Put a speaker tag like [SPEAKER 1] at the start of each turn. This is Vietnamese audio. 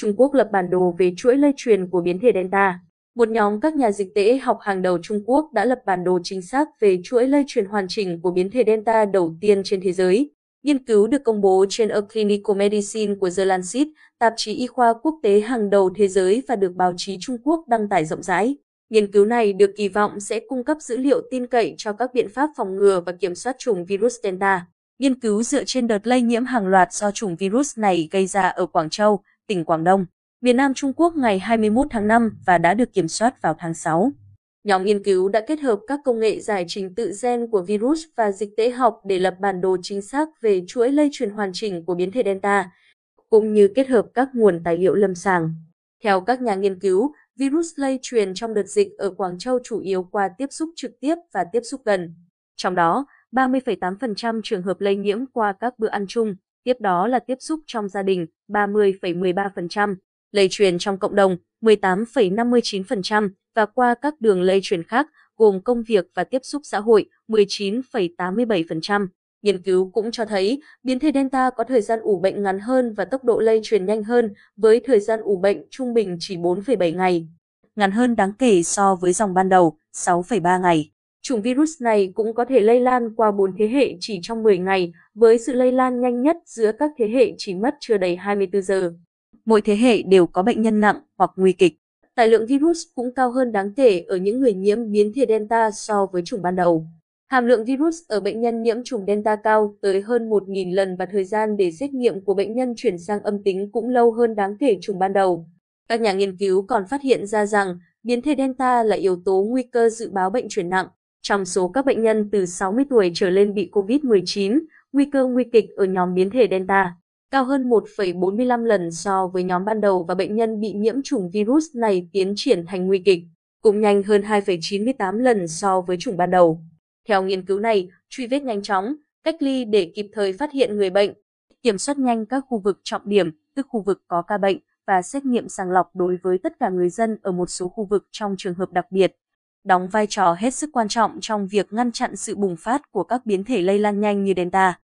[SPEAKER 1] Trung Quốc lập bản đồ về chuỗi lây truyền của biến thể Delta. Một nhóm các nhà dịch tễ học hàng đầu Trung Quốc đã lập bản đồ chính xác về chuỗi lây truyền hoàn chỉnh của biến thể Delta đầu tiên trên thế giới. Nghiên cứu được công bố trên A Clinical Medicine của The Lancet, tạp chí y khoa quốc tế hàng đầu thế giới và được báo chí Trung Quốc đăng tải rộng rãi. Nghiên cứu này được kỳ vọng sẽ cung cấp dữ liệu tin cậy cho các biện pháp phòng ngừa và kiểm soát chủng virus Delta. Nghiên cứu dựa trên đợt lây nhiễm hàng loạt do chủng virus này gây ra ở Quảng Châu, tỉnh Quảng Đông, miền Nam Trung Quốc ngày 21 tháng 5 và đã được kiểm soát vào tháng 6. Nhóm nghiên cứu đã kết hợp các công nghệ giải trình tự gen của virus và dịch tễ học để lập bản đồ chính xác về chuỗi lây truyền hoàn chỉnh của biến thể Delta, cũng như kết hợp các nguồn tài liệu lâm sàng. Theo các nhà nghiên cứu, virus lây truyền trong đợt dịch ở Quảng Châu chủ yếu qua tiếp xúc trực tiếp và tiếp xúc gần. Trong đó, 30,8% trường hợp lây nhiễm qua các bữa ăn chung, tiếp đó là tiếp xúc trong gia đình, 30,13%, lây truyền trong cộng đồng, 18,59% và qua các đường lây truyền khác gồm công việc và tiếp xúc xã hội, 19,87%. Nghiên cứu cũng cho thấy biến thể Delta có thời gian ủ bệnh ngắn hơn và tốc độ lây truyền nhanh hơn với thời gian ủ bệnh trung bình chỉ 4,7 ngày, ngắn hơn đáng kể so với dòng ban đầu, 6,3 ngày. Chủng virus này cũng có thể lây lan qua 4 thế hệ chỉ trong 10 ngày, với sự lây lan nhanh nhất giữa các thế hệ chỉ mất chưa đầy 24 giờ. Mỗi thế hệ đều có bệnh nhân nặng hoặc nguy kịch. Tài lượng virus cũng cao hơn đáng kể ở những người nhiễm biến thể Delta so với chủng ban đầu. Hàm lượng virus ở bệnh nhân nhiễm chủng Delta cao tới hơn 1.000 lần và thời gian để xét nghiệm của bệnh nhân chuyển sang âm tính cũng lâu hơn đáng kể chủng ban đầu. Các nhà nghiên cứu còn phát hiện ra rằng biến thể Delta là yếu tố nguy cơ dự báo bệnh chuyển nặng. Trong số các bệnh nhân từ 60 tuổi trở lên bị COVID-19, nguy cơ nguy kịch ở nhóm biến thể Delta cao hơn 1,45 lần so với nhóm ban đầu và bệnh nhân bị nhiễm chủng virus này tiến triển thành nguy kịch, cũng nhanh hơn 2,98 lần so với chủng ban đầu. Theo nghiên cứu này, truy vết nhanh chóng, cách ly để kịp thời phát hiện người bệnh, kiểm soát nhanh các khu vực trọng điểm, tức khu vực có ca bệnh và xét nghiệm sàng lọc đối với tất cả người dân ở một số khu vực trong trường hợp đặc biệt, đóng vai trò hết sức quan trọng trong việc ngăn chặn sự bùng phát của các biến thể lây lan nhanh như Delta.